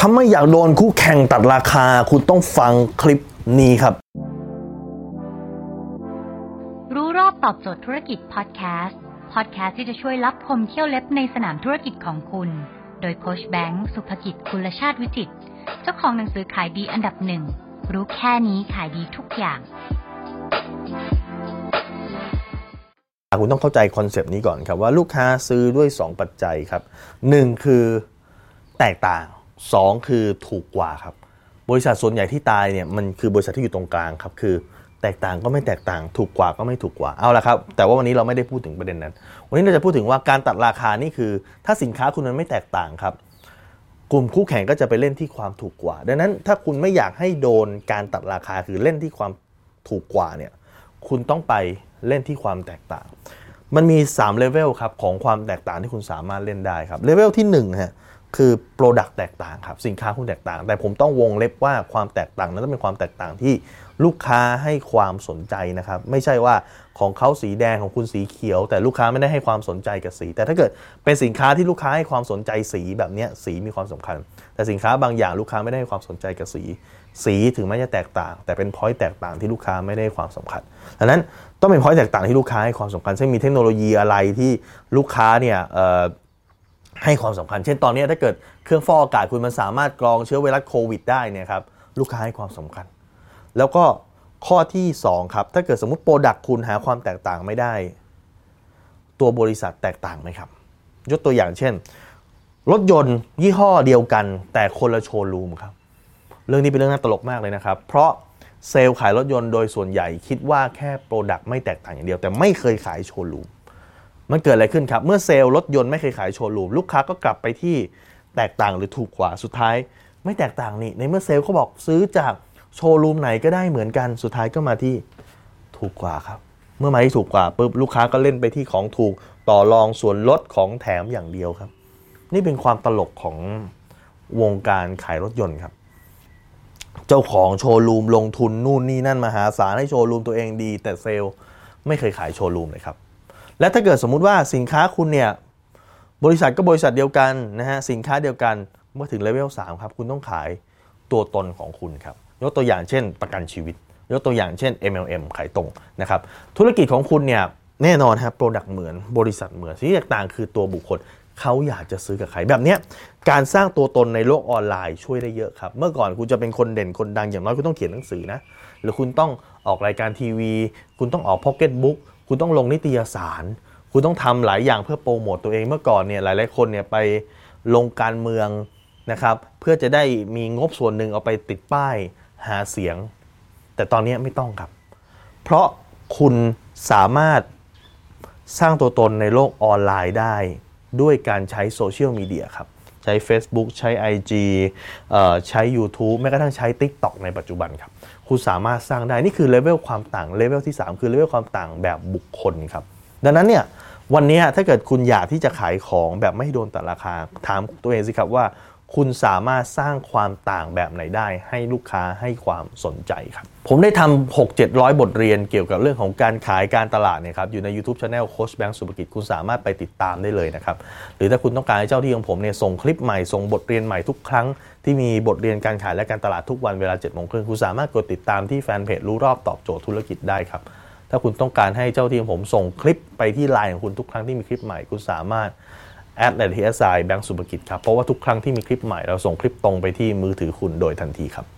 ถ้าไม่อยากโดนคู่แข่งตัดราคา คุณต้องฟังคลิปนี้ครับ รู้รอบตอบโจทย์ธุรกิจพอดแคสต์พอดแคสต์ที่จะช่วยลับคมเขี้ยวเล็บในสนามธุรกิจของคุณ โดยโค้ชแบงค์สุภกิจคุณชาติวิจิตเจ้าของหนังสือขายดีอันดับหนึ่งรู้แค่นี้ขายดีทุกอย่างคุณต้องเข้าใจ concept นี้ก่อนครับว่าลูกค้าซื้อด้วย 2 ปัจจัยครับ 1 คือแตกต่าง 2 คือถูกกว่าครับ บริษัทส่วนใหญ่ที่ตายเนี่ยมันคือบริษัทที่อยู่ตรงกลางครับคือแตกต่างก็ไม่แตกต่าง ถูกกว่าก็ไม่ถูกกว่าเอาละครับ แต่ว่าวันนี้เราไม่ได้พูดถึงประเด็นนั้น วันนี้เราจะพูดถึงว่าการตัดราคานี่คือ ถ้าสินค้าคุณมันไม่แตกต่างครับ กลุ่มคู่แข่งก็จะไปเล่นที่ความถูกกว่า ดังนั้นถ้าคุณไม่อยากให้โดนการตัดราคาคือเล่นที่ความถูกกว่าเนี่ยคุณต้องไปเล่นที่ความแตกต่าง มันมี3เลเวลครับของความแตกต่างที่คุณสามารถเล่นได้ครับเลเวลที่1ฮะ คือ Product แตกต่างครับสินค้าคุณแตกต่าง แต่ผมต้องวงเล็บว่าความแตกต่างนั้นต้องเป็นความแตกต่างที่ลูกค้าให้ความสนใจนะครับ ไม่ใช่ว่าของเขาสีแดงของคุณสีเขียว แต่ลูกค้าไม่ได้ให้ความสนใจกับสี แต่ถ้าเกิดเป็นสินค้าที่ลูกค้าให้ความสนใจสีแบบนี้สีมีความสำคัญ แต่สินค้าบางอย่างลูกค้าไม่ได้ให้ความสนใจกับสี สีถึงแม้จะแตกต่าง แต่เป็น point แตกต่างที่ลูกค้าไม่ได้ความสำคัญดังนั้นต้องเป็น point แตกต่างที่ลูกค้าให้ความสำคัญเช่นมีเทคโนโลยีอะไรที่ลูกค้าเนี่ย ให้ความสำคัญ เช่นตอนนี้ถ้าเกิดเครื่องฟอกอากาศคุณมันสามารถกรองเชื้อไวรัสโควิดได้เนี่ยครับลูกค้าให้ความสำคัญ แล้วก็ข้อที่ 2 ครับ ถ้าเกิดสมมติ product คุณหาความแตกต่างไม่ได้ ตัวบริษัทแตกต่างไหมครับ ยกตัวอย่างเช่น รถยนต์ยี่ห้อเดียวกัน แต่คนละโชว์รูมครับ เรื่องนี้เป็นเรื่องน่าตลกมากเลยนะครับ เพราะเซลล์ขายรถยนต์โดยส่วนใหญ่คิดว่าแค่ product ไม่แตกต่างอย่างเดียว แต่ไม่เคยขายโชว์รูม มันเกิดอะไรขึ้นครับ เมื่อเซลล์รถยนต์ไม่เคยขายโชว์รูม ลูกค้าก็กลับไปที่แตกต่างหรือถูกกว่าสุดท้าย ไม่แตกต่างนี่ในเมื่อเซลล์เขาบอกซื้อจากโชว์รูมไหนก็ได้เหมือนกันสุดท้ายก็มาที่ถูกกว่าครับ เมื่อมาที่ถูกกว่าปุ๊บลูกค้าก็เล่นไปที่ของถูกต่อรองส่วนลดของแถมอย่างเดียวครับ นี่เป็นความตลกของวงการขายรถยนต์ครับ เจ้าของโชว์รูมลงทุนนู่นนี่นั่นมหาศาลให้โชว์รูมตัวเองดี แต่เซลล์ไม่เคยขายโชว์รูมเลยครับ และถ้าเกิดสมมุติว่าสินค้าคุณเนี่ยบริษัทก็บริษัทเดียวกันนะฮะสินค้าเดียวกันเมื่อถึงเลเวล3ครับคุณต้องขายตัวตนของคุณครับยกตัวอย่างเช่น ประกันชีวิต ยกตัวอย่างเช่น MLM ขายตรงนะครับธุรกิจของคุณเนี่ยแน่นอนครับ product เหมือนบริษัทเหมือนสิ่งที่แตกต่างคือตัวบุคคลเขาอยากจะซื้อกับใครแบบนี้การสร้างตัวตนในโลกออนไลน์ช่วยได้เยอะครับ เมื่อก่อนคุณจะเป็นคนเด่นคนดังอย่างน้อยคุณต้องเขียนหนังสือนะหรือคุณต้องออกรายการทีวี คุณต้องออกพ็อกเก็ตบุ๊ก คุณต้องลงนิตยสาร คุณต้องทำหลายอย่างเพื่อโปรโมตตัวเองเมื่อก่อนเนี่ยหลายๆคนเนี่ยไปลงการเมืองนะครับ เพื่อจะได้มีงบส่วนหนึ่งเอาไปติดป้ายหาเสียง แต่ตอนนี้ไม่ต้องครับ เพราะคุณสามารถสร้างตัวตนในโลกออนไลน์ได้ ด้วยการใช้โซเชียลมีเดียครับ ใช้ Facebook ใช้ IG ใช้ YouTube แม้กระทั่งใช้ TikTok ในปัจจุบันครับ คุณสามารถสร้างได้ นี่คือเลเวลความต่างเลเวลที่ 3 คือเลเวลความต่างแบบบุคคลครับ ดังนั้นเนี่ยวันนี้ถ้าเกิดคุณอยากที่จะขายของแบบไม่โดนตัดราคา ถามตัวเองสิครับว่า คุณสามารถสร้างความต่างแบบไหนได้ ให้ลูกค้าให้ความสนใจครับ ผมได้ทำ6 700 บทเรียนเกี่ยวกับเรื่องของการขายการตลาดเนี่ยครับอยู่ใน YouTube Channel โค้ชแบงค์สุภกิจคุณสามารถไปติดตามได้เลยนะครับ หรือถ้าคุณต้องการให้เจ้าที่ของผมเนี่ยส่งคลิปใหม่ ส่งบทเรียนใหม่ทุกครั้ง ที่มีบทเรียนการขายและการตลาดทุกวันเวลา7จ็ดโมงครึ่งคุณสามารถกดติดตามที่แฟนเพจรู้รอบตอบโจทย์ธุรกิจได้ครับถ้าคุณต้องการให้เจ้าที่ของผมส่งคลิปไปที่ไลน์ของคุณทุกครั้งที่มีคลิปใหม่คุณสามารถ แอดเลททีเอสไอแบงก์สุภกิจครับ เพราะว่าทุกครั้งที่มีคลิปใหม่เราส่งคลิปตรงไปที่มือถือคุณโดยทันทีครับ